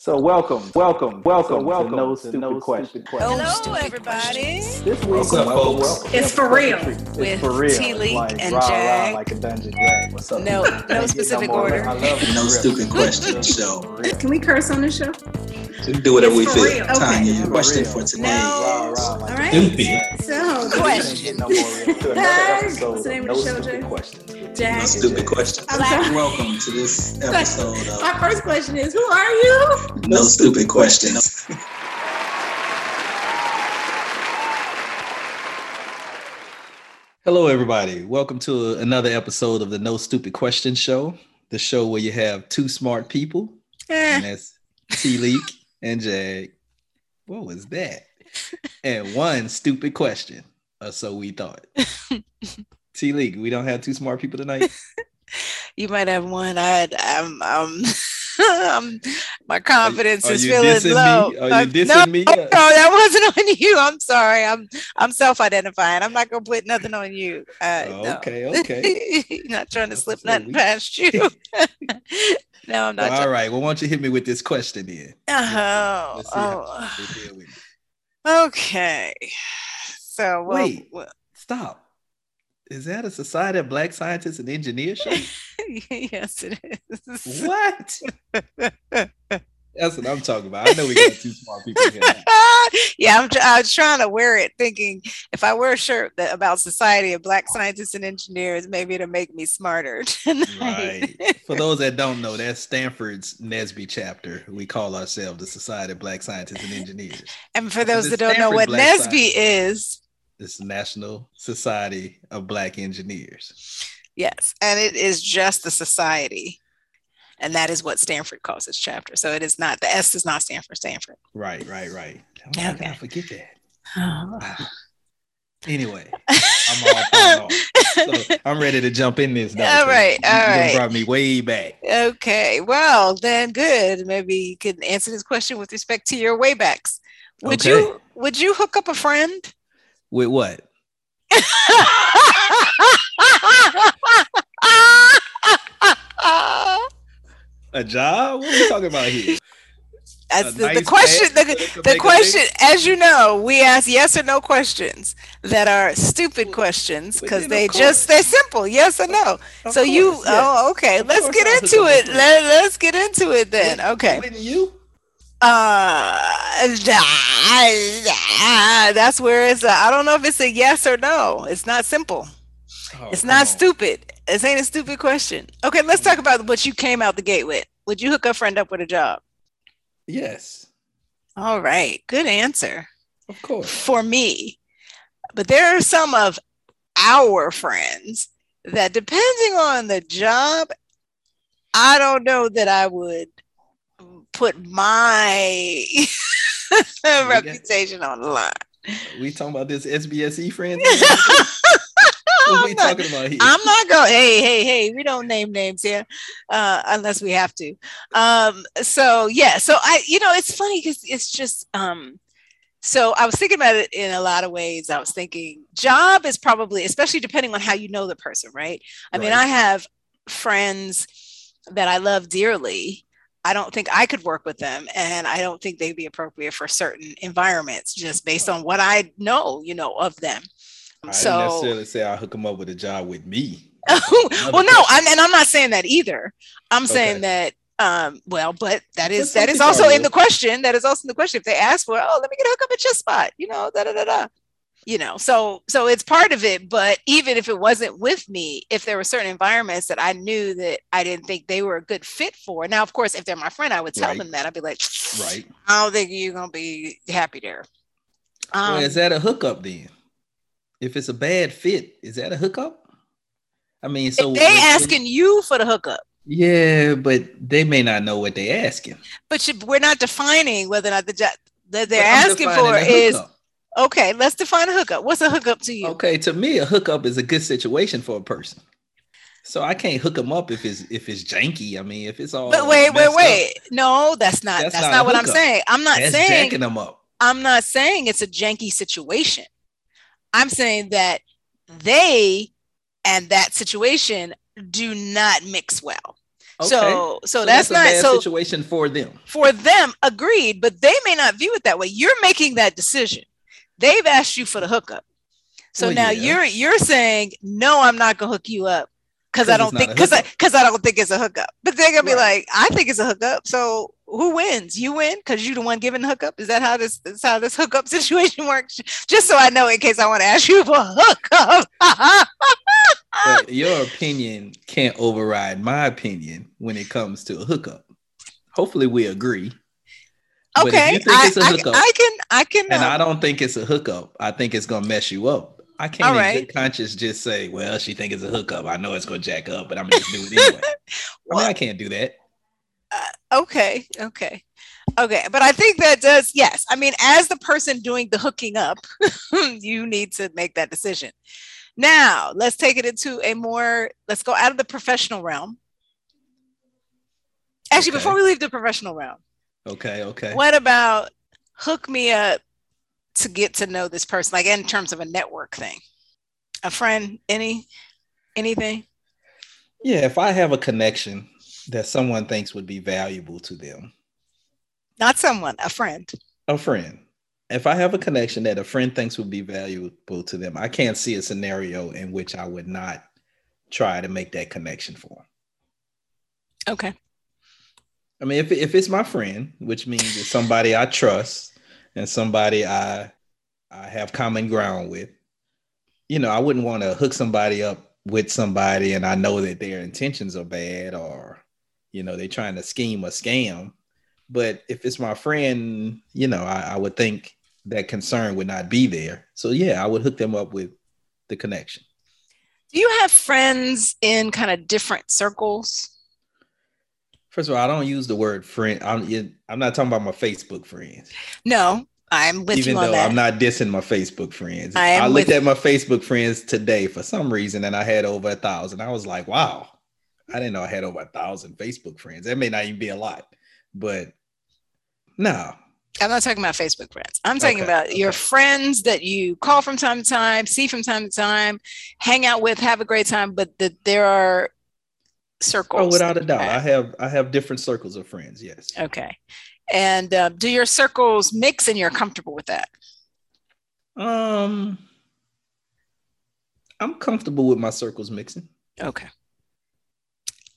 So welcome, welcome, welcome, welcome. To no stupid no question. Hello, stupid everybody. This week, What's up, welcome, folks? welcome. It's for real. It's With for real. T-Leak like, and rah, rah, like a dungeon drag. What's up? No, no specific order. I love No stupid rip. questions show. Can we curse on the show? We do whatever we feel. real. Tanya, Okay. question For for today. No. Rah, rah, like All a right. dungeon drag. So, Question. Can't no more real. To another Hi. episode What's the name of of the show, Stupid Jay? Questions. No Jack. stupid questions. Welcome to this episode of Our first question is, who are you? No Stupid Questions. Hello, everybody. Welcome to another episode of the No Stupid Questions Show, the show where you have two smart people, and Eh, that's T Leak and Jag. What was that? And one stupid question, or so we thought. T League, we don't have two smart people tonight. you might have one. I, I'm, um, I'm, my confidence Are is feeling low. me? Are you Uh, dissing no, me? no, that wasn't on you. I'm sorry. I'm, I'm self-identifying. I'm not gonna put nothing on you. Uh, Oh, no. okay, okay. not trying to slip nothing we- past you. no, I'm not. Well, all right. Well, why don't you hit me with this question then? Oh, Let's see how oh. deal. Okay. So well, Wait. well, Stop. Is that a Society of Black Scientists and Engineers yes, it is. What? That's what I'm talking about. I know we got two smart people here. yeah, I'm. I was trying to wear it, thinking if I wear a shirt that about Society of Black Scientists and Engineers, maybe it'll make me smarter tonight. Right. For those that don't know, that's Stanford's NSBE chapter. We call ourselves the Society of Black Scientists and Engineers. and for those that don't know what Black NSBE is, It's National Society of Black Engineers. yes, and it is just the society, and that is what Stanford calls its chapter. So it is not the S does not stand for Stanford. Right, right, right. Oh, Okay. I forget that. Oh. Ah. Anyway, I'm all. So I'm ready to jump in this now. All right, all right. brought me way back. Okay, well then, good. Maybe you can answer this question with respect to your waybacks. Would Okay. you would you hook up a friend? With what? A job? What are we talking about here? That's A the, the question. The, the question, as you know, we ask yes or no questions that are stupid questions because they just they're simple, yes or no. Of so you, yes. oh, okay. Of let's get into it. Let, let's get into it then. Wouldn't- Okay. Wouldn't you? Uh, that's where it's. A, I don't know if it's a yes or no. It's not simple. Oh, It's not stupid. This ain't a stupid question. Okay, let's talk about what you came out the gate with. Would you hook a friend up with a job? Yes, All right, good answer of course. for me. But there are some of our friends that, depending on the job, I don't know that I would put my reputation on the line. We talking about this SBSE friends? I'm what we not- talking about here? I'm not going. Hey, hey, hey! We don't name names here, uh, unless we have to. Um, so yeah, so I, you know, it's funny because it's just. Um, so I was thinking about it in a lot of ways. I was thinking job is probably, especially depending on how you know the person, right? I mean, I have friends that I love dearly. I don't think I could work with them, and I don't think they'd be appropriate for certain environments, just based on what I know, you know, of them. I so didn't necessarily say I'll hook them up with a job with me. well, no, I'm, and I'm not saying that either. I'm saying that, um, well, but that is that is also in the question. That is also in the question. If they ask for, oh, let me get a hook up at your spot, you know, da da da da. You know, so so it's part of it. But even if it wasn't with me, if there were certain environments that I knew that I didn't think they were a good fit for. Now, of course, if they're my friend, I would tell Right. them that. I'd be like, Right. I don't think you're gonna be happy there. Um, well, is that a hookup then? If it's a bad fit, is that a hookup? I mean, so they when- asking you for the hookup. Yeah, but they may not know what they're asking. but you, we're not defining whether or not the job that they're asking for is hookup. Okay. Let's define a hookup. What's a hookup to you? okay. To me, a hookup is a good situation for a person. So I can't hook them up if it's if it's janky. I mean, if it's all But wait, wait, messed up, wait. No, that's not. That's, That's not not, what I'm saying. I'm not that's saying. jacking them up. I'm not saying it's a janky situation. I'm saying that they and that situation do not mix well. So, so, So that's, a not bad so situation for them. for them. Agreed, but they may not view it that way. You're making that decision. They've asked you for the hookup, so Well, now yeah. you're you're saying no, I'm not gonna hook you up because 'Cause I don't think because I because I don't think it's a hookup. But they're gonna be Right. like, I think it's a hookup. So who wins? You win because you're the one giving the hookup. Is that how this is how this hookup situation works? Just so I know in case I want to ask you for a hookup. But your opinion can't override my opinion when it comes to a hookup. Hopefully, we agree. But if okay, you think I, it's a I- hookup, I can I can and uh, I don't think it's a hookup. I think it's gonna mess you up. I can't in right. good conscience just say, "Well, she think it's a hookup. I know it's gonna jack up, but I'm gonna do it anyway." Mean, I can't do that. okay okay okay but i think that does yes i mean as the person doing the hooking up you need to make that decision now let's take it into a more let's go out of the professional realm actually Okay. before we leave the professional realm Okay, okay. what about hook me up to get to know this person like in terms of a network thing a friend any anything Yeah, if I have a connection that someone thinks would be valuable to them, not someone a friend a friend. If I have a connection that a friend thinks would be valuable to them, I can't see a scenario in which I would not try to make that connection for them. okay I mean, if if it's my friend, which means it's somebody I trust and somebody I I have common ground with, you know, I wouldn't want to hook somebody up with somebody and I know that their intentions are bad or you know they're trying to scheme or scam. But if it's my friend, you know, I, I would think that concern would not be there. So yeah, I would hook them up with the connection. Do you have friends in kind of different circles? First of all, I don't use the word friend. I'm I'm not talking about my Facebook friends. No, I'm with even you on though that. I'm not dissing my Facebook friends. I I, looked with- at my Facebook friends today for some reason and I had over a thousand. I was like, wow, I didn't know I had over a thousand Facebook friends. That may not even be a lot, but no. I'm not talking about Facebook friends. I'm talking Okay, about your friends that you call from time to time, see from time to time, hang out with, have a great time, but that there are circles. Oh, without a doubt. have. I have I have different circles of friends. Yes. Okay. And uh, do your circles mix and you're comfortable with that? Um I'm comfortable with my circles mixing. Okay.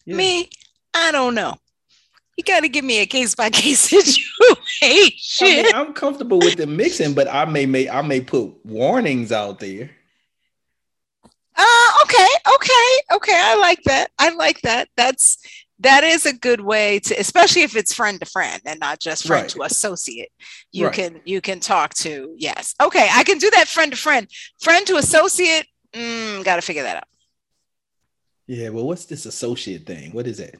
Yeah. Me, I don't know. You got to give me a case by case I situation. mean, I'm comfortable with the mixing, but I may may I may put warnings out there. Uh, okay, okay, okay. I like that. I like that. That's that is a good way to, especially if it's friend to friend and not just friend Right. to associate. You Right. can you can talk to yes. Okay, I can do that friend to friend, friend to associate. Mm, Got to figure that out. Yeah, well, what's this associate thing? What is that?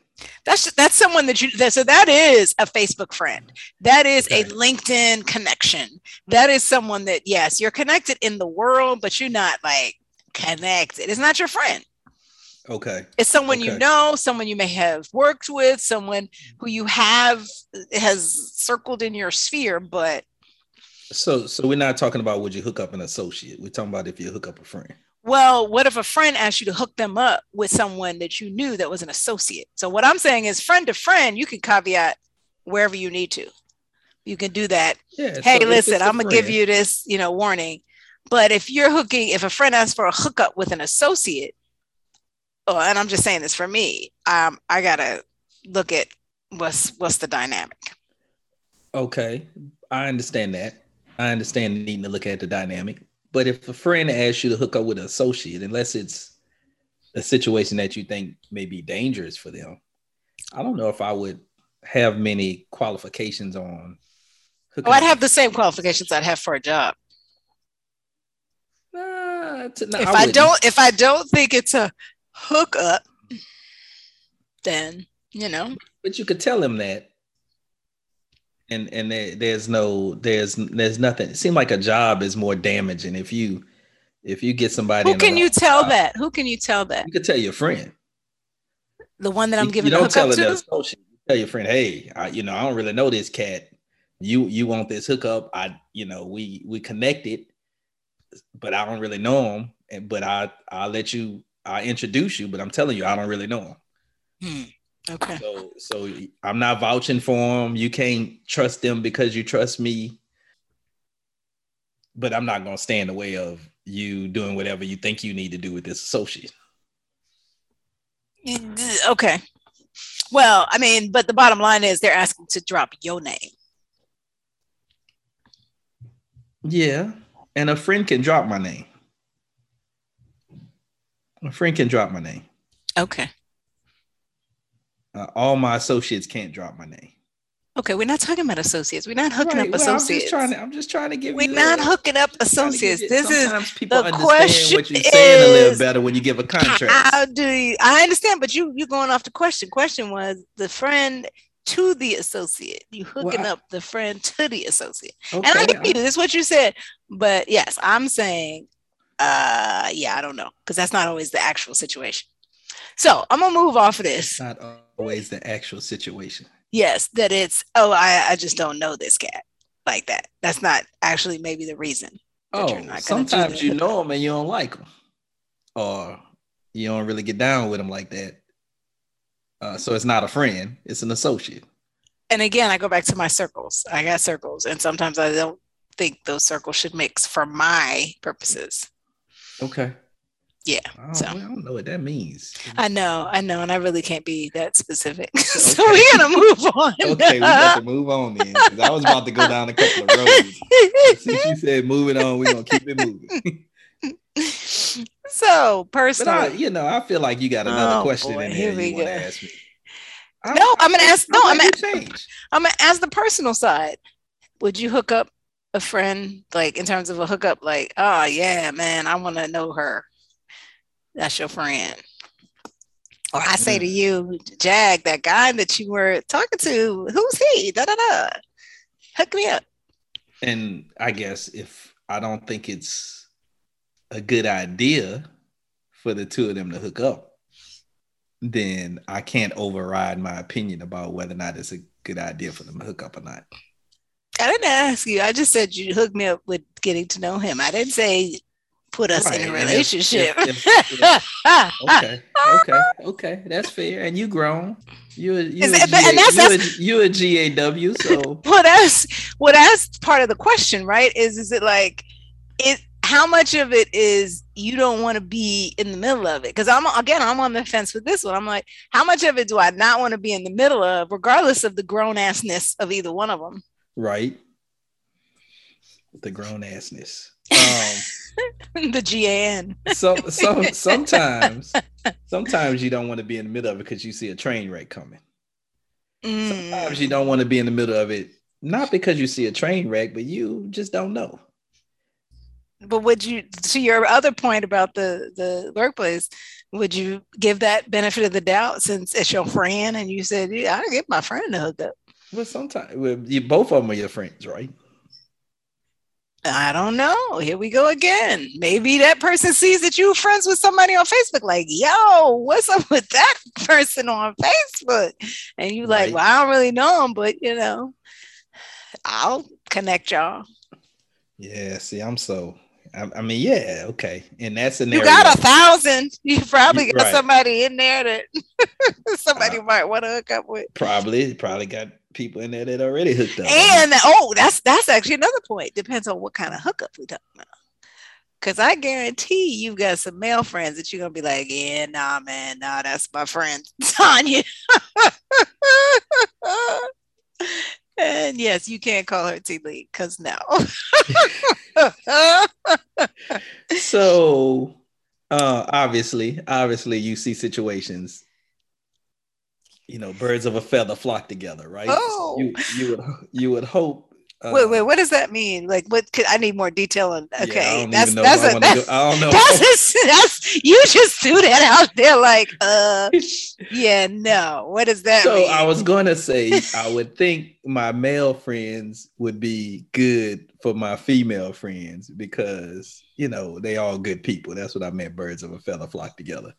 That's that's someone that you that, so that is a Facebook friend. That is a LinkedIn connection. That is someone that yes, you're connected in the world, but you're not like connected. It's not your friend. Okay. It's someone you know, someone you may have worked with, someone who you have has circled in your sphere, but So so we're not talking about would you hook up an associate. We're talking about if you hook up a friend. well, what if a friend asked you to hook them up with someone that you knew that was an associate? So what I'm saying is friend to friend, you can caveat wherever you need to. You can do that. Yeah. Hey, if listen, I'm gonna give you this, you know, warning. But if you're hooking, if a friend asks for a hookup with an associate, oh, and I'm just saying this for me, um, I gotta look at what's what's the dynamic. Okay. I understand that. I understand needing to look at the dynamic. But if a friend asks you to hook up with an associate, unless it's a situation that you think may be dangerous for them, I don't know if I would have many qualifications on. hooking Oh, I'd have the same qualifications I'd have for a job. Nah, to- no, if I, wouldn't. don't, if I don't think it's a hookup, then you know, but you could tell him that. And and there, there's no there's there's nothing. It seemed like a job is more damaging if you if you get somebody who can you tell job, that? Who can you tell that? you could tell your friend. The one that I'm giving you the don't tell hookup her to? associate you tell your friend hey I, you know i don't really know this cat. You you want this hookup? I you know we we connected but i don't really know him and but i i'll let you i introduce you but i'm telling you i don't really know him Hmm. Okay. So so I'm not vouching for them. You can't trust them because you trust me. But I'm not gonna stand in the way of you doing whatever you think you need to do with this associate. Okay. Well, I mean, but the bottom line is they're asking to drop your name. Yeah. And a friend can drop my name. A friend can drop my name. Okay. Uh, all my associates can't drop my name. Okay, we're not talking about associates. We're not hooking Right, up well, I'm associates. just trying to. I'm just trying to give. we're not hooking up trying to give associates. This is people the understand question what you're saying a little better when you give a contract. how do you, I understand, but you you going off the question. Question was the friend to the associate. You hooking I- up the friend to the associate. Okay, And I get you. That's what you said. But yes, I'm saying, uh, yeah, I don't know, because that's not always the actual situation. So I'm gonna move off of this. It's not always the actual situation. Yes, that it's oh, I, I just don't know this cat like that. That's not actually maybe the reason. Oh, not gonna do sometimes you know them and you don't like them, or you don't really get down with them like that. Uh, so it's not a friend; it's an associate. And again, I go back to my circles. I got circles, and sometimes I don't think those circles should mix for my purposes. Okay. Yeah, I don't, so. I don't know what that means. I know, I know, and I really can't be that specific. so we're gonna move on. Okay, we got to move on then. 'cause I was about to go down a couple of roads. Since you said moving on, we're gonna keep it moving. so But personal. I, you know, I feel like you got another Oh, question boy, in here there we you want to ask me. I- No, I'm gonna ask- no, I'm I'm glad you changed. I'm gonna ask the personal side. Would you hook up a friend, like in terms of a hookup, like, oh yeah, man, I want to know her. That's your friend. Or I say to mm-hmm. you, Jag, that guy that you were talking to, who's he? Da da da. Hook me up. And I guess if I don't think it's a good idea for the two of them to hook up, then I can't override my opinion about whether or not it's a good idea for them to hook up or not. I didn't ask you. I just said you hooked me up with getting to know him. I didn't say put us in a Right, and if- relationship. if- if- Okay, okay, okay, that's fair. And you grown. You a, you, Is a, it- and that's- you, a, you a GAW, so well that's well that's part of the question right is is it like it how much of it is you don't want to be in the middle of it because i'm again i'm on the fence with this one i'm like how much of it do i not want to be in the middle of regardless of the grown-assness of either one of them right. The grown assness. Um, the gan so so sometimes sometimes you don't want to be in the middle of it because you see a train wreck coming. Sometimes Mm. you don't want to be in the middle of it, not because you see a train wreck, but you just don't know. but would you to your other point about the the workplace would you give that benefit of the doubt since it's your friend and you said yeah i get my friend to hook up Well, sometimes well, you, both of them are your friends, right? I don't know. Here we go again. Maybe that person sees that you're friends with somebody on Facebook, like, yo, what's up with that person on Facebook? And you like, Right. well, I don't really know him, but you know, I'll connect y'all. Yeah. See, I'm so. I, I mean, yeah, okay. In that scenario, You got a thousand. You probably got right. somebody in there that somebody Uh, might want to hook up with. probably probably got people in there that already hooked up. And oh, that's that's actually another point. Depends on what kind of hookup we talking about. Cause I guarantee you've got some male friends that you're gonna be like, yeah, nah, man, nah, that's my friend Tanya. and yes, you can't call her T Lee, cause no. so uh obviously obviously you see situations you know birds of a feather flock together right Oh. you you would you would hope uh, wait, wait, what does that mean? Like, what? Could, I need more detail on. Okay, don't that's that's wanna that's, go- I don't know that's, a, that's you just threw that out there. Like, uh, yeah, no. What does that so mean? I was gonna say I would think my male friends would be good for my female friends because you know they all good people. That's what I meant. Birds of a feather flock together.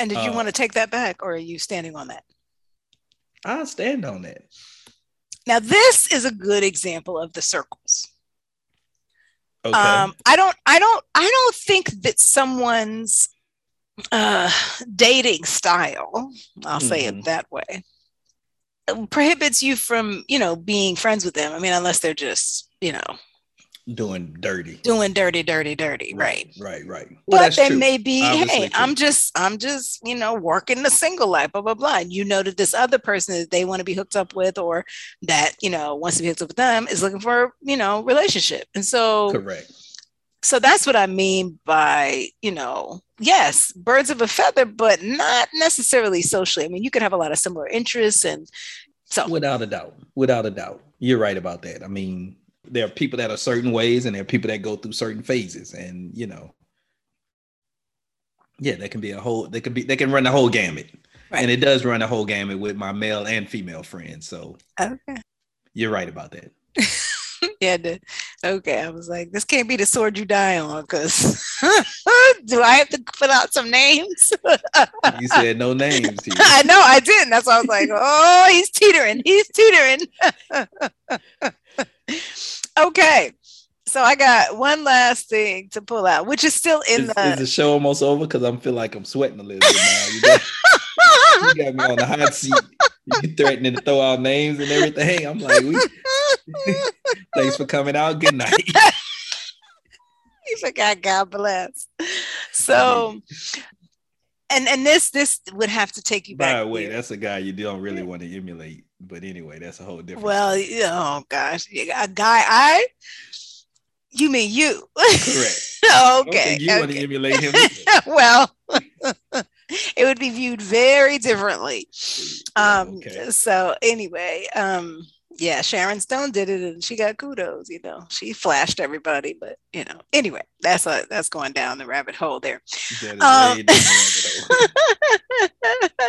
and did you uh, want to take that back, or are you standing on that? I'll stand on that. Now, this is a good example of the circles. Okay. Um, I don't, I don't, I don't think that someone's uh, dating style, I'll say Mhm. it that way, prohibits you from, you know, being friends with them. I mean, unless they're just, you know, Doing dirty. doing dirty, dirty, dirty, right? Right, right. Well, but they true. may be, Obviously hey, true. I'm just, I'm just, you know, working the single life, blah blah blah. And you know that this other person that they want to be hooked up with, or that you know wants to be hooked up with them, is looking for, you know, relationship. And so, Correct. so that's what I mean by, you know, yes, birds of a feather, but not necessarily socially. I mean, you could have a lot of similar interests, and so Without a doubt. Without a doubt. You're right about that. I mean, there are people that are certain ways and there are people that go through certain phases. And you know, yeah, that can be a whole they can be they can run the whole gamut. Right. And it does run the whole gamut with my male and female friends. So okay. you're right about that. yeah, the- okay. I was like, this can't be the sword you die on, because do I have to put out some names? You said no names here. I know I didn't. That's why I was like, oh, he's teetering. He's teetering. Okay. So I got one last thing to pull out, which is still in Is, the is the show almost over? Because I'm feel like I'm sweating a little bit now. You got, you got me on the hot seat. You threatening to throw out names and everything. I'm like, we, thanks for coming out. Good night. you forgot God bless. So and and this this would have to take you back. By the way, here. that's a guy you don't really want to emulate. But anyway, that's a whole different. well, story. oh gosh, a guy I you mean you. correct. Okay. you want to emulate him. well, it would be viewed very differently. Um, okay. so anyway, um, yeah, Sharon Stone did it and she got kudos, you know. She flashed everybody, but you know, anyway, that's a that's going down the rabbit hole there. That is Um, way down the rabbit hole.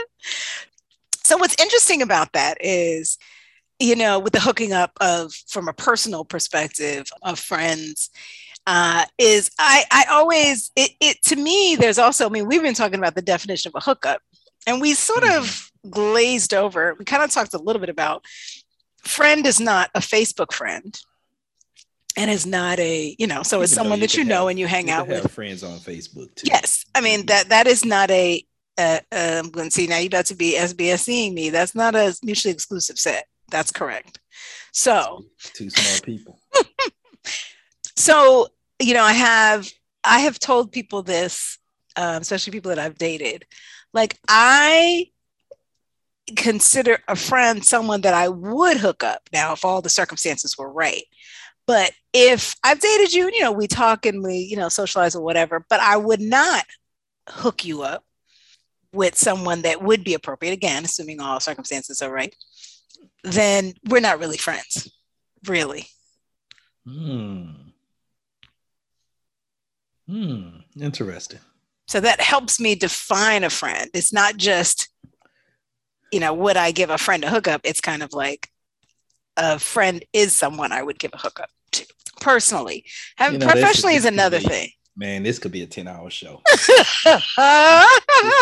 So what's interesting about that is you know with the hooking up of from a personal perspective of friends uh, is I I always it, it to me there's also I mean we've been talking about the definition of a hookup and we sort of glazed over we kind of talked a little bit about friend is not a Facebook friend and is not a you know so it's Even someone you that you know have- and you hang You out with friends on Facebook too. Yes, I mean that that is not a. Uh, I'm going to see now. You about to be SBSing me. That's not a mutually exclusive set. That's correct. So, Two small people. so you know, I have I have told people this, um, especially people that I've dated. Like I consider a friend someone that I would hook up now if all the circumstances were right. But if I've dated you, you know, we talk and we, you know, socialize or whatever, but I would not hook you up with someone that would be appropriate, again, assuming all circumstances are right, then we're not really friends, really. Hmm. Hmm. Interesting. So that helps me define a friend. It's not just, you know, would I give a friend a hookup? It's kind of like a friend is someone I would give a hookup to personally. Have, You know, professionally is another thing. Man, this could be a 10 hour show. this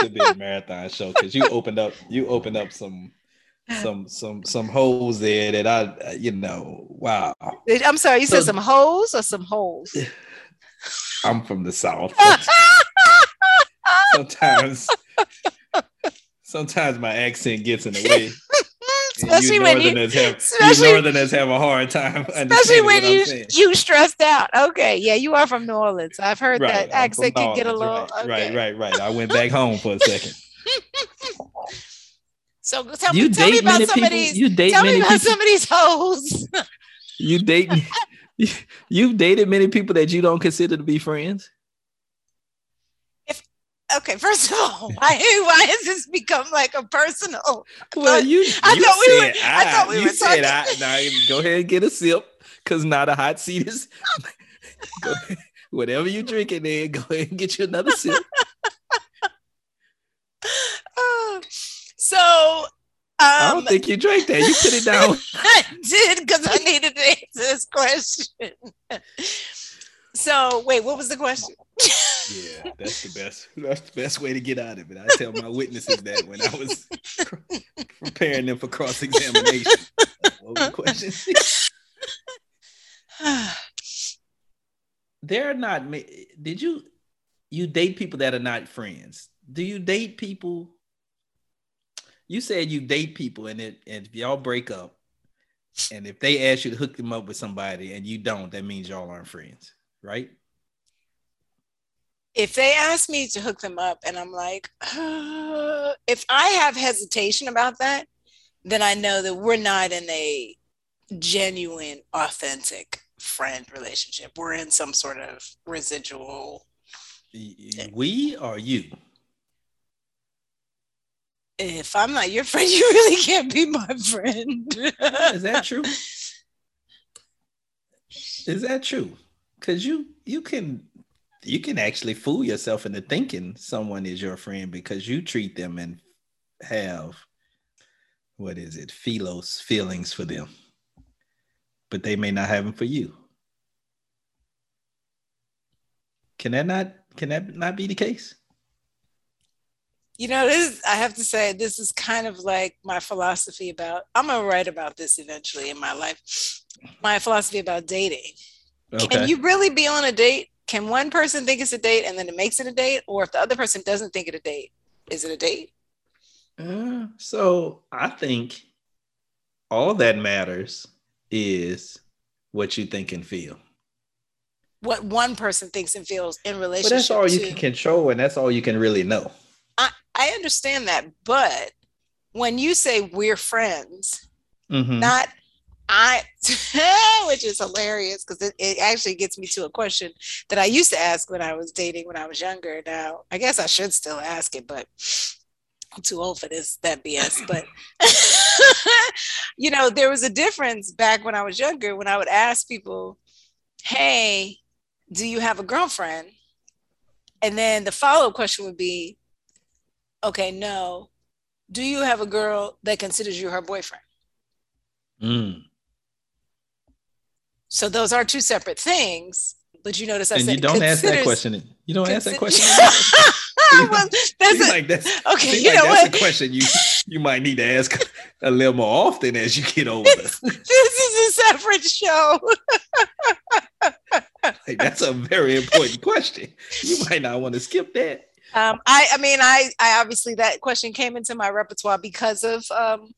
could be a marathon show because you opened up you opened up some some some some holes there that I you know wow I'm sorry, you said some holes or some holes? I'm from the south sometimes sometimes my accent gets in the way especially you when you northerners have especially- you northerners have a hard time especially understanding when you saying. you stressed out. Okay, yeah, you are from New Orleans. I've heard that I'm accent can get a little right, okay. right right right I went back home for a second So tell you me, tell me date about many some people of these. you date Tell me many about people some of these hoes. you date you've dated many people that you don't consider to be friends okay, first of all, why why has this become like a personal? Well, you, I you thought we said were- I thought we you were said talking- I. Now go ahead and get a sip, cause now the hot seat is. ahead. Whatever you drinking, there, go ahead and get you another sip. so I um don't think you drank that. You put it down. I did because I needed to answer this question. So wait, what was the question? yeah, that's the best. That's the best way to get out of it. I tell my witnesses that when I was preparing them for cross examination. What was the question? There are not. Did you you date people that are not friends? do you date people? You said you date people, and it and if y'all break up, and if they ask you to hook them up with somebody and you don't, that means y'all aren't friends, right? If they ask me to hook them up, and I'm like, uh, if I have hesitation about that, then I know that we're not in a genuine, authentic friend relationship. We're in some sort of residual. We or you? If I'm not your friend, you really can't be my friend. Is that true? Is that true? Because you you can you can actually fool yourself into thinking someone is your friend because you treat them and have what is it philos feelings for them. But they may not have them for you. Can that not can that not be the case? You know this i have to say this is kind of like my philosophy about i'm gonna write about this eventually in my life. My philosophy about dating okay. can you really be on a date? Can one person think it's a date and then it makes it a date? Or if the other person doesn't think it a date is it a date? Uh, so i think all that matters is what you think and feel. What one person thinks and feels in relationship but that's all you can control and that's all you can really know. I, I understand that but when you say we're friends mm-hmm. not I, which is hilarious because it, it actually gets me to a question that I used to ask when I was dating when I was younger. Now, I guess I should still ask it, but I'm too old for this, that BS. But, you know, there was a difference back when I was younger when I would ask people, Hey, do you have a girlfriend? And then the follow up question would be, Okay, no. Do you have a girl that considers you her boyfriend? Mm. So those are two separate things. But you notice I and said you don't ask that question. You don't ask that question. well, that's a, like that's, okay. You like know that's what? a question you you might need to ask a little more often as you get older. This, this is a separate show. like, that's a very important question. You might not want to skip that. Um, I, I mean, I, I obviously that question came into my repertoire because of um,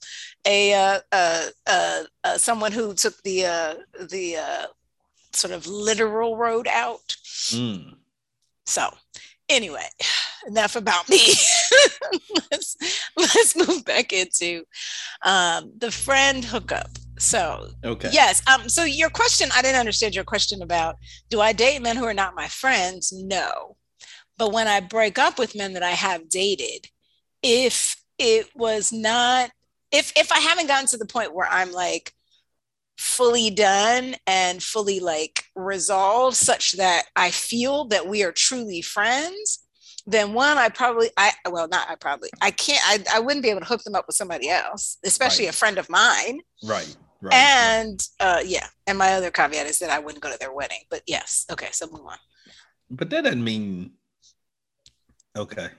a uh, uh, uh, uh someone who took the uh, the uh, sort of literal road out. Mm. So, anyway, enough about me. let's let's move back into um, the friend hookup. So, okay, yes. Um, so your question, I didn't understand your question about do I date men who are not my friends? No but when I break up with men that I have dated, if it was not, if if I haven't gotten to the point where I'm like fully done and fully like resolved such that I feel that we are truly friends, then one, I probably, I well, not I probably, I can't, I, I wouldn't be able to hook them up with somebody else, especially right. a friend of mine. Right. Right. And right. Uh, yeah, and my other caveat is that I wouldn't go to their wedding. But yes, okay, so move on. But that doesn't mean Okay.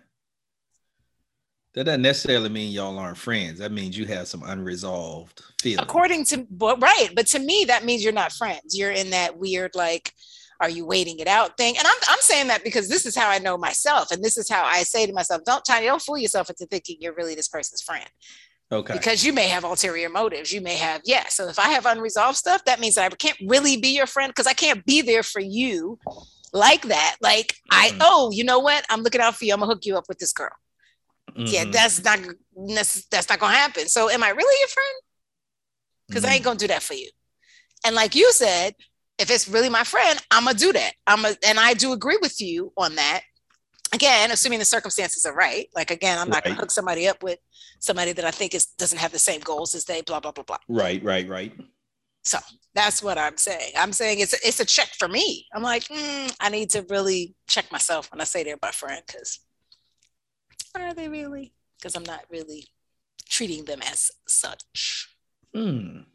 That doesn't necessarily mean y'all aren't friends. That means you have some unresolved feelings. According to, right, but to me, that means you're not friends. You're in that weird, like, are you waiting it out thing? And I'm, I'm saying that because this is how I know myself, and this is how I say to myself, don't Tiny, don't fool yourself into thinking you're really this person's friend. Okay. Because you may have ulterior motives. You may have, yeah. So if I have unresolved stuff, that means that I can't really be your friend because I can't be there for you like that. Like I, mm-hmm. oh, you know what? I'm looking out for you. I'm gonna hook you up with this girl. Mm-hmm. Yeah, that's not that's not gonna happen. So am I really your friend? Because mm-hmm. I ain't mm-hmm. gonna do that for you. And like you said, if it's really my friend, I'm gonna do that. I'm a, and I do agree with you on that. Again, assuming the circumstances are right. Like again, I'm not right. gonna hook somebody up with somebody that I think is doesn't have the same goals as they. Blah blah blah blah. Right, right, right. So that's what I'm saying. I'm saying it's it's a check for me. I'm like, mm, I need to really check myself when I say they're my friend because are they really? Because I'm not really treating them as such. Mm.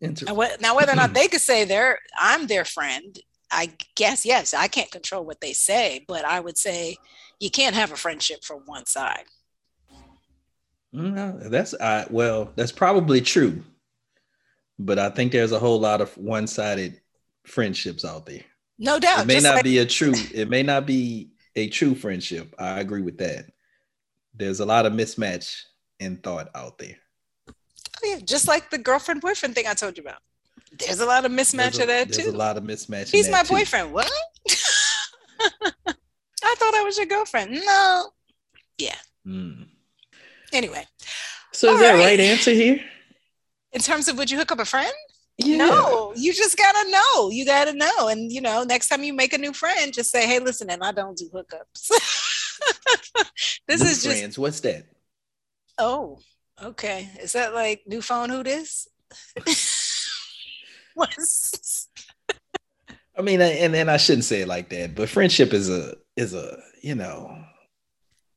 Now, now, whether or not they could say they're I'm their friend, I guess yes. I can't control what they say, but I would say you can't have a friendship from one side. No, that's uh, well, that's probably true but I think there's a whole lot of one-sided friendships out there. No doubt. It may not like- be a true. It may not be a true friendship. I agree with that. There's a lot of mismatch in thought out there. Oh, yeah, just like the girlfriend boyfriend thing I told you about. There's a lot of mismatch There's a, of that there's too. a lot of mismatch. in He's that my too. boyfriend. What? I thought I was your girlfriend. No. Yeah. Mm. Anyway, So is All that right. right answer here? In terms of would you hook up a friend? Yeah. No, you just gotta know. You gotta know. And you know, next time you make a new friend, just say, hey, listen, and I don't do hookups. this New is just friends. What's that? oh, okay. Is that like new phone who this? What's I mean, and and I shouldn't say it like that, but friendship is a is a you know,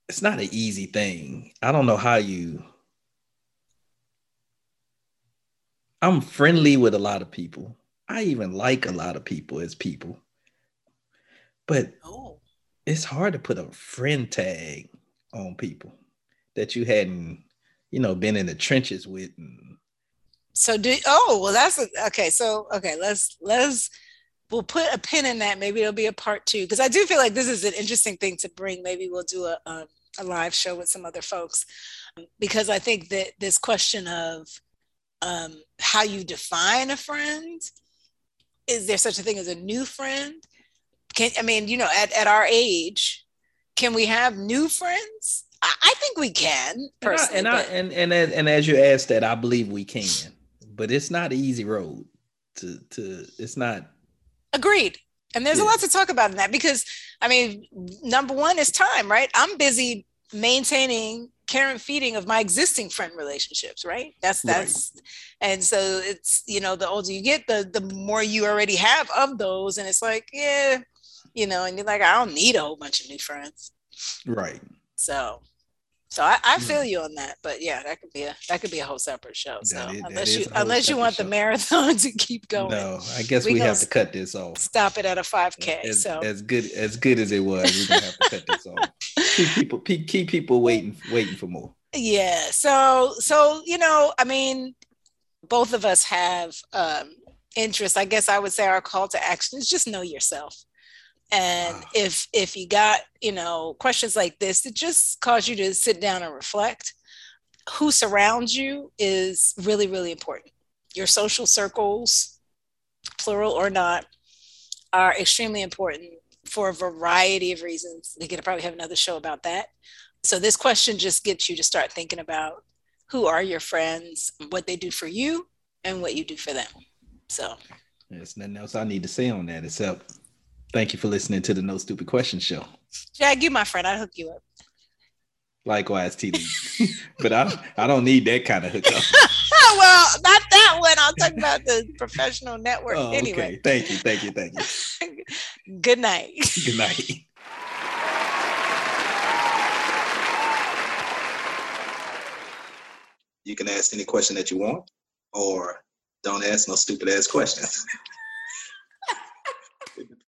it's not an easy thing. I don't know how you. I'm friendly with a lot of people. I even like a lot of people as people, but oh it's hard to put a friend tag on people that you hadn't, you know, been in the trenches with. And, so do oh well that's a, okay so okay let's let's we'll put a pin in that maybe it'll be a part two because i do feel like this is an interesting thing to bring maybe we'll do a, um, a live show with some other folks because i think that this question of um, how you define a friend is there such a thing as a new friend can i mean you know at, at our age can we have new friends i, I think we can and, I, and, I, and and as- and as you asked that, I believe we can, but it's not an easy road to to. It's not. Agreed. And there's a lot to talk about in that because, I mean, number one is time, right? I'm busy maintaining care and feeding of my existing friend relationships, right? That's Right. that's, and so it's you know the older you get, the the more you already have of those, and it's like yeah, you know, and you're like I don't need a whole bunch of new friends, Right. so. So I, I feel you on that, but yeah, that could be a that could be a whole separate show. So That is- unless you unless you want the marathon to keep going, No, I guess We we, have to cut this off. stop it at a 5K. So as good as good as it was, we're gonna have to cut this off. Keep people keep, keep people waiting waiting for more. yeah so so you know i mean both of us have um interests i guess i would say our call to action is just know yourself and Wow. if if you got you know questions like this that just cause you to sit down and reflect. Who surrounds you is really really important. Your social circles plural or not are extremely important for a variety of reasons. We could probably have another show about that. So this question just gets you to start thinking about who are your friends, what they do for you, and what you do for them. So. There's nothing else I need to say on that except thank you for listening to the No Stupid Question Show. Jag, you my friend, I hook you up. Likewise, TD. but I I don't need that kind of hookup. Oh, well, not that one. I'll talk about the professional network. Oh, anyway, okay. Thank you, thank you, thank you. good night. Good night. You can ask any question that you want, or don't ask no stupid ass questions.